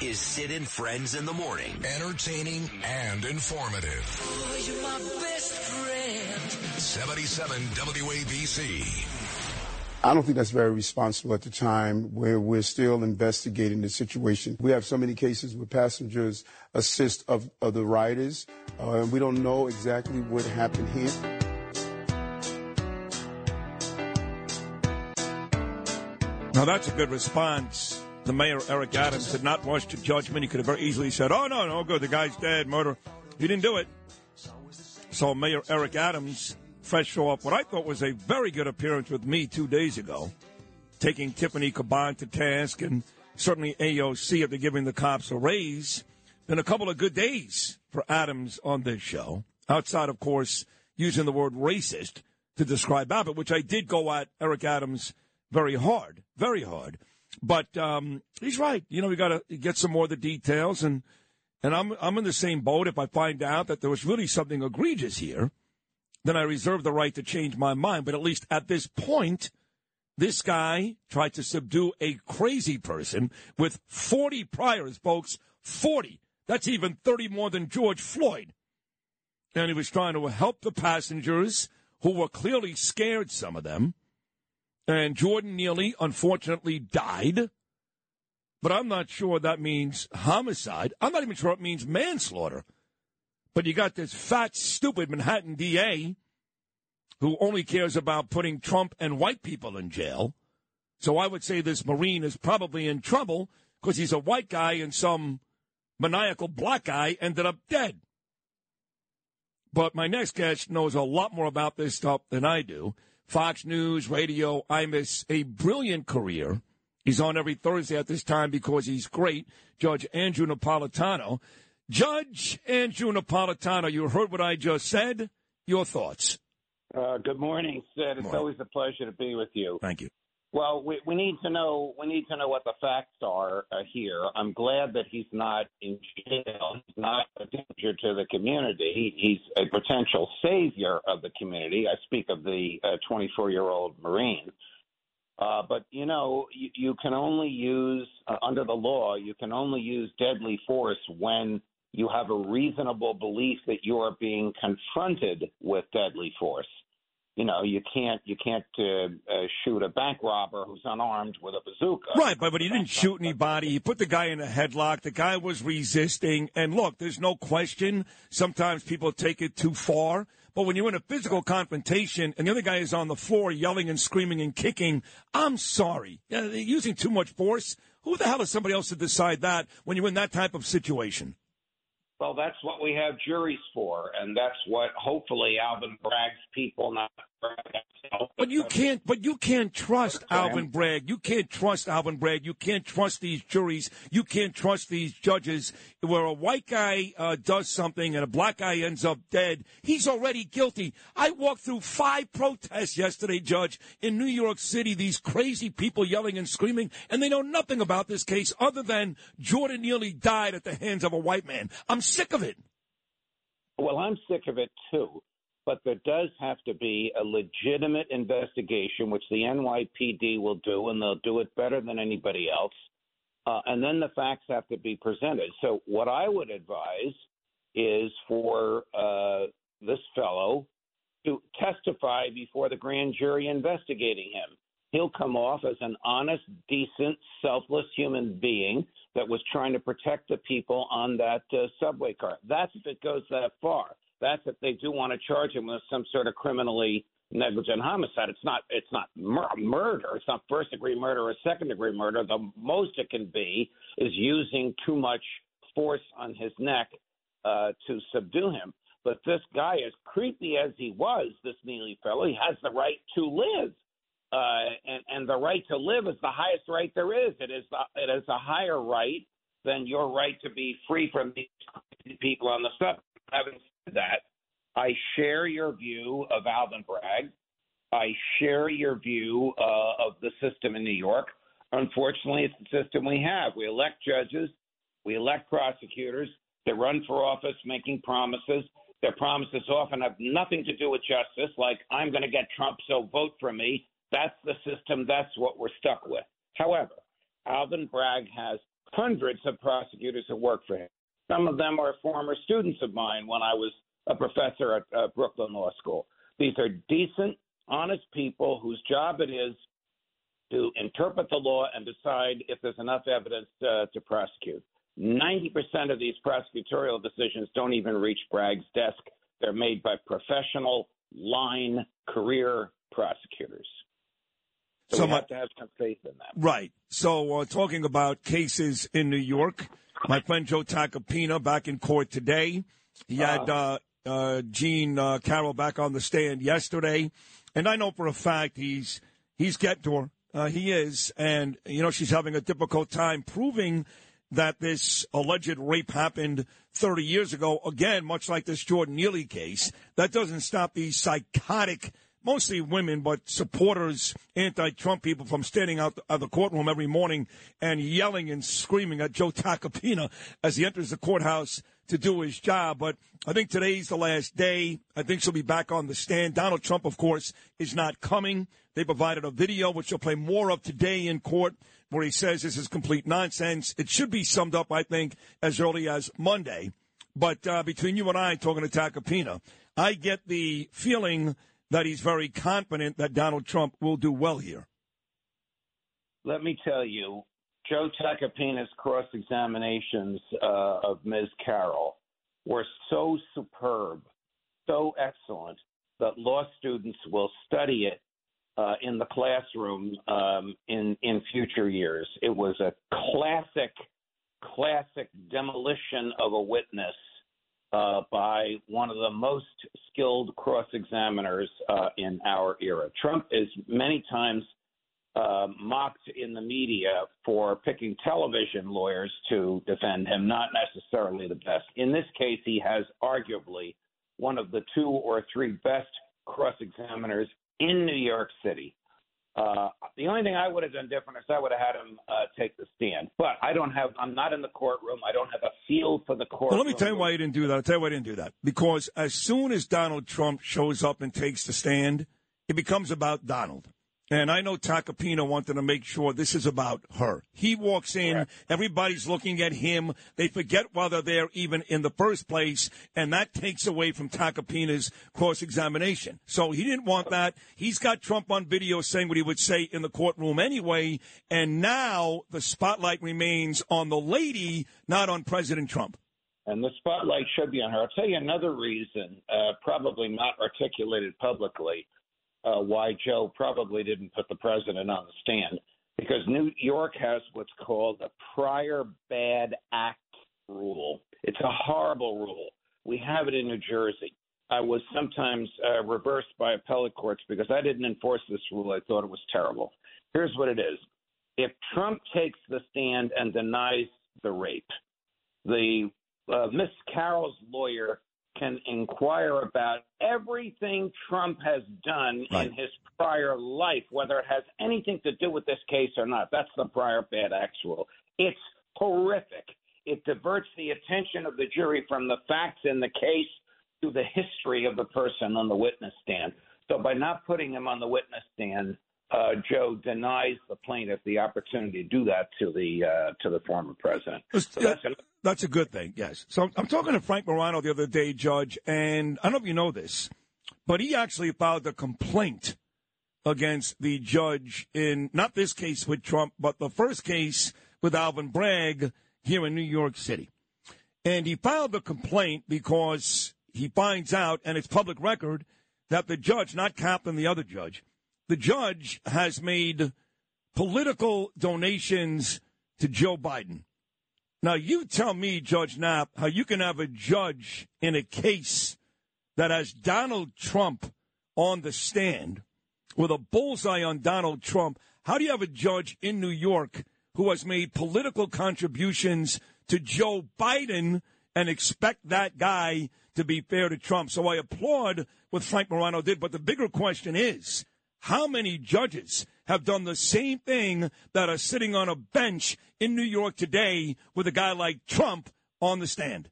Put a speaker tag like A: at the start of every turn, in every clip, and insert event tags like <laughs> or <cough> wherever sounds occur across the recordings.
A: Is Sid and Friends in the morning.
B: Entertaining and informative. 77 WABC.
C: I don't think that's very responsible at the time where we're still investigating the situation. We have so many cases where passengers assist of, of the riders, uh, and we don't know exactly what happened here.
D: Now that's a good response. The mayor, Eric Adams, had not rush to judgment. He could have very easily said, oh, no, no, good, the guy's dead, murder. He didn't do it. So Mayor Eric Adams, fresh off what I thought was a very good appearance with me two days ago, taking Tiffany Caban to task and certainly AOC after giving the cops a raise. Been a couple of good days for Adams on this show, outside, of course, using the word racist to describe Abbott, which I did go at Eric Adams very hard, very hard. But um, he's right. You know, we got to get some more of the details, and and I'm I'm in the same boat. If I find out that there was really something egregious here, then I reserve the right to change my mind. But at least at this point, this guy tried to subdue a crazy person with 40 priors, folks. 40. That's even 30 more than George Floyd. And he was trying to help the passengers who were clearly scared, some of them. And Jordan Neely, unfortunately, died. But I'm not sure that means homicide. I'm not even sure it means manslaughter. But you got this fat, stupid Manhattan DA who only cares about putting Trump and white people in jail. So I would say this Marine is probably in trouble because he's a white guy and some maniacal black guy ended up dead. But my next guest knows a lot more about this stuff than I do. Fox News, radio, Imus, a brilliant career. He's on every Thursday at this time because he's great. Judge Andrew Napolitano. Judge Andrew Napolitano, you heard what I just said. Your thoughts?
E: Uh, good morning, Sid. It's
D: Morning.
E: always a pleasure to be with you.
D: Thank you.
E: Well, we, we need to know we need to know what the facts are uh, here. I'm glad that he's not in jail. He's not a danger to the community. He's a potential savior of the community. I speak of the 24 year old Marine. Uh, but you know, you, you can only use uh, under the law. You can only use deadly force when you have a reasonable belief that you are being confronted with deadly force. You know, you can't you can't uh, uh, shoot a bank robber who's unarmed with a bazooka.
D: Right, but, but he didn't shoot anybody. He put the guy in a headlock. The guy was resisting. And look, there's no question. Sometimes people take it too far. But when you're in a physical confrontation and the other guy is on the floor yelling and screaming and kicking, I'm sorry. They're using too much force. Who the hell is somebody else to decide that when you're in that type of situation?
E: Well, that's what we have juries for, and that's what hopefully Alvin Bragg's people not.
D: But you can't. But you can't trust Alvin Bragg. You can't trust Alvin Bragg. You can't trust these juries. You can't trust these judges. Where a white guy uh, does something and a black guy ends up dead, he's already guilty. I walked through five protests yesterday, Judge, in New York City. These crazy people yelling and screaming, and they know nothing about this case other than Jordan Neely died at the hands of a white man. I'm sick of it.
E: Well, I'm sick of it too. But there does have to be a legitimate investigation, which the NYPD will do, and they'll do it better than anybody else. Uh, and then the facts have to be presented. So, what I would advise is for uh, this fellow to testify before the grand jury investigating him. He'll come off as an honest, decent, selfless human being that was trying to protect the people on that uh, subway car. That's if it goes that far. That's if they do want to charge him with some sort of criminally negligent homicide. It's not. It's not mur- murder. It's not first degree murder or second degree murder. The most it can be is using too much force on his neck uh, to subdue him. But this guy, as creepy as he was, this Neely fellow, he has the right to live. Uh, and, and the right to live is the highest right there is. It is the, it is a higher right than you're right to be free from these people on the subject. Having that, I share your view of Alvin Bragg. I share your view uh, of the system in New York. Unfortunately, it's the system we have. We elect judges, we elect prosecutors, they run for office making promises. Their promises often have nothing to do with justice, like, I'm going to get Trump, so vote for me. That's the system. That's what we're stuck with. However, Alvin Bragg has hundreds of prosecutors who work for him. Some of them are former students of mine when I was a professor at uh, Brooklyn Law School. These are decent, honest people whose job it is to interpret the law and decide if there's enough evidence uh, to prosecute. 90% of these prosecutorial decisions don't even reach Bragg's desk. They're made by professional line career prosecutors. So, so we have to have some faith in them.
D: Right. So uh, talking about cases in New York, my friend Joe Tacopina back in court today. He had uh, uh, Jean uh, Carroll back on the stand yesterday, and I know for a fact he's he's getting to her. Uh, he is, and you know she's having a difficult time proving that this alleged rape happened 30 years ago. Again, much like this Jordan Neely case, that doesn't stop these psychotic mostly women, but supporters, anti-Trump people from standing out of the courtroom every morning and yelling and screaming at Joe <laughs> Tacopina as he enters the courthouse to do his job. But I think today's the last day. I think she'll be back on the stand. Donald Trump, of course, is not coming. They provided a video, which you'll play more of today in court, where he says this is complete nonsense. It should be summed up, I think, as early as Monday. But uh, between you and I, talking to Tacopina, I get the feeling that he's very confident that Donald Trump will do well here?
E: Let me tell you, Joe Tacopina's cross examinations uh, of Ms. Carroll were so superb, so excellent, that law students will study it uh, in the classroom um, in in future years. It was a classic, classic demolition of a witness uh, by one of the most skilled cross examiners uh, in our era. Trump is many times uh, mocked in the media for picking television lawyers to defend him, not necessarily the best. In this case, he has arguably one of the two or three best cross examiners in New York City. Uh, the only thing I would have done different is I would have had him uh, take the stand. But I don't have. I'm not in the courtroom. I don't have a feel for the court.
D: Well, let me tell you why you didn't do that. I'll tell you why I didn't do that. Because as soon as Donald Trump shows up and takes the stand, it becomes about Donald. And I know Tacopina wanted to make sure this is about her. He walks in, everybody's looking at him. They forget why they're there even in the first place, and that takes away from Tacopina's cross examination. So he didn't want that. He's got Trump on video saying what he would say in the courtroom anyway, and now the spotlight remains on the lady, not on President Trump.
E: And the spotlight should be on her. I'll tell you another reason, uh, probably not articulated publicly uh, why Joe probably didn't put the president on the stand because New York has what's called a prior bad act rule. It's a horrible rule. We have it in New Jersey. I was sometimes uh, reversed by appellate courts because I didn't enforce this rule. I thought it was terrible. Here's what it is if Trump takes the stand and denies the rape, the uh, Miss Carroll's lawyer can inquire about everything Trump has done right. in his prior life, whether it has anything to do with this case or not. That's the prior bad acts rule. It's horrific. It diverts the attention of the jury from the facts in the case to the history of the person on the witness stand. So by not putting him on the witness stand, uh, Joe denies the plaintiff the opportunity to do that to the uh, to the former president. So
D: that's, a, that's a good thing. Yes. So I'm talking to Frank Morano the other day, Judge, and I don't know if you know this, but he actually filed a complaint against the judge in not this case with Trump, but the first case with Alvin Bragg here in New York City. And he filed the complaint because he finds out, and it's public record, that the judge, not Kaplan, the other judge, the judge has made political donations to Joe Biden. Now, you tell me, Judge Nap, how you can have a judge in a case that has Donald Trump on the stand with a bullseye on Donald Trump. How do you have a judge in New York who has made political contributions to Joe Biden and expect that guy to be fair to Trump. So I applaud what Frank Morano did. But the bigger question is how many judges have done the same thing that are sitting on a bench in New York today with a guy like Trump on the stand?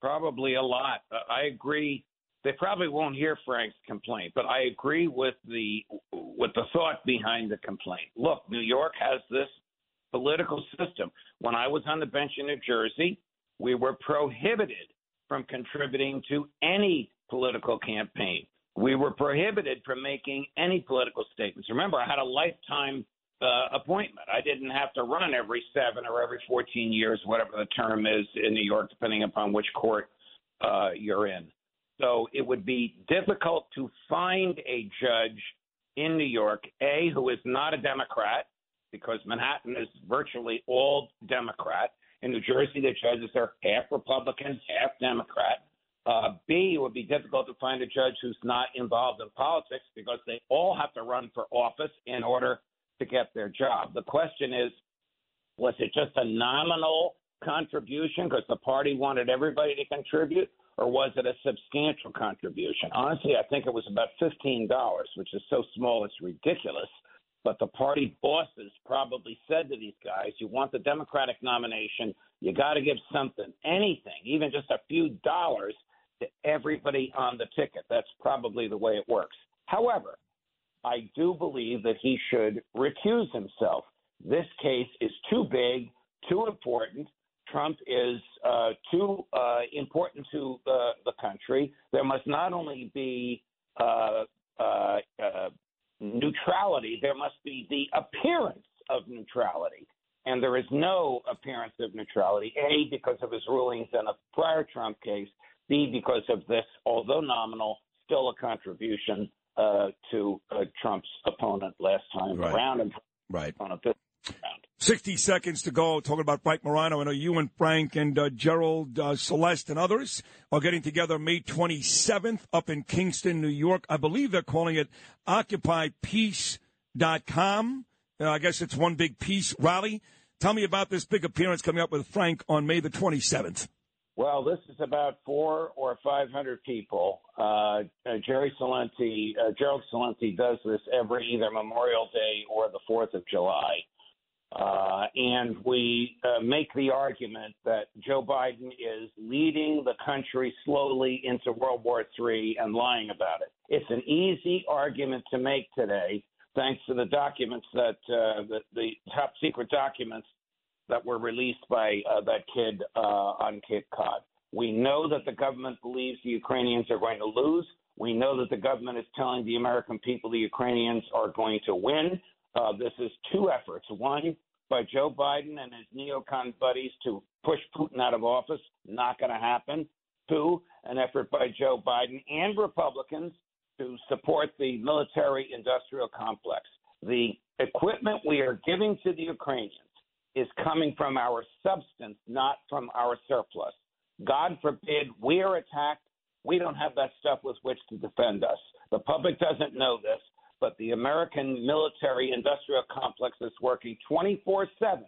E: Probably a lot. Uh, I agree. They probably won't hear Frank's complaint, but I agree with the with the thought behind the complaint. Look, New York has this political system. When I was on the bench in New Jersey, we were prohibited from contributing to any political campaign. We were prohibited from making any political statements. Remember, I had a lifetime uh, appointment. I didn't have to run every seven or every 14 years, whatever the term is in New York, depending upon which court uh, you're in. So it would be difficult to find a judge in New York, A, who is not a Democrat, because Manhattan is virtually all Democrat. In New Jersey, the judges are half Republican, half Democrat. Uh, B, it would be difficult to find a judge who's not involved in politics because they all have to run for office in order to get their job. The question is, was it just a nominal contribution because the party wanted everybody to contribute, or was it a substantial contribution? Honestly, I think it was about $15, which is so small it's ridiculous. But the party bosses probably said to these guys, you want the Democratic nomination, you got to give something, anything, even just a few dollars to everybody on the ticket. That's probably the way it works. However, I do believe that he should recuse himself. This case is too big, too important. Trump is uh, too uh, important to the, the country. There must not only be uh, uh, uh neutrality, there must be the appearance of neutrality. And there is no appearance of neutrality, A, because of his rulings in a prior Trump case, B, because of this, although nominal, still a contribution uh, to uh, Trump's opponent last time right. around and
D: right.
E: opponent this round.
D: 60 seconds to go. Talking about Frank Morano. I know you and Frank and uh, Gerald uh, Celente and others are getting together May 27th up in Kingston, New York. I believe they're calling it OccupyPeace.com. Uh, I guess it's one big peace rally. Tell me about this big appearance coming up with Frank on May the 27th.
E: Well, this is about four or five hundred people. Uh, uh, Jerry Celente, uh, Gerald Celente does this every either Memorial Day or the Fourth of July. Uh, and we uh, make the argument that Joe Biden is leading the country slowly into World War III and lying about it. It's an easy argument to make today, thanks to the documents that uh, the, the, top secret documents that were released by uh, that kid uh, on Cape Cod. We know that the government believes the Ukrainians are going to lose. We know that the government is telling the American people the Ukrainians are going to win. Uh, this is two efforts. One, by Joe Biden and his neocon buddies to push Putin out of office, not going to happen. Two, an effort by Joe Biden and Republicans to support the military industrial complex. The equipment we are giving to the Ukrainians is coming from our substance, not from our surplus. God forbid we are attacked. We don't have that stuff with which to defend us. The public doesn't know this but the American military industrial complex is working 24 7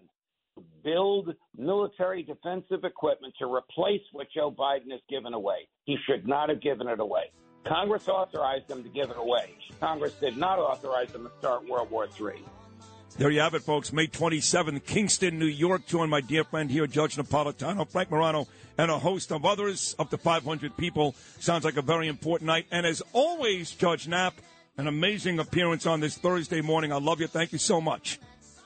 E: to build military defensive equipment to replace what Joe Biden has given away. He should not have given it away. Congress authorized them to give it away. Congress did not authorize them to start World War III.
D: There you have it, folks. May 27th, Kingston, New York. Join my dear friend here, Judge Napolitano, Frank Morano, and a host of others, up to 500 people. Sounds like a very important night. And as always, Judge Nap, an amazing appearance on this Thursday morning. I love you. Thank you so much.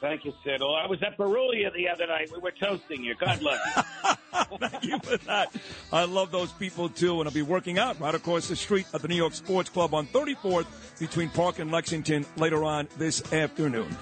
E: Thank you, Sid. Well, I was at Berulia the other night. We were toasting you. God bless
D: you. <laughs> Thank you for that. I love those people too, and I'll be working out right across the street at the New York Sports Club on 34th between Park and Lexington later on this afternoon.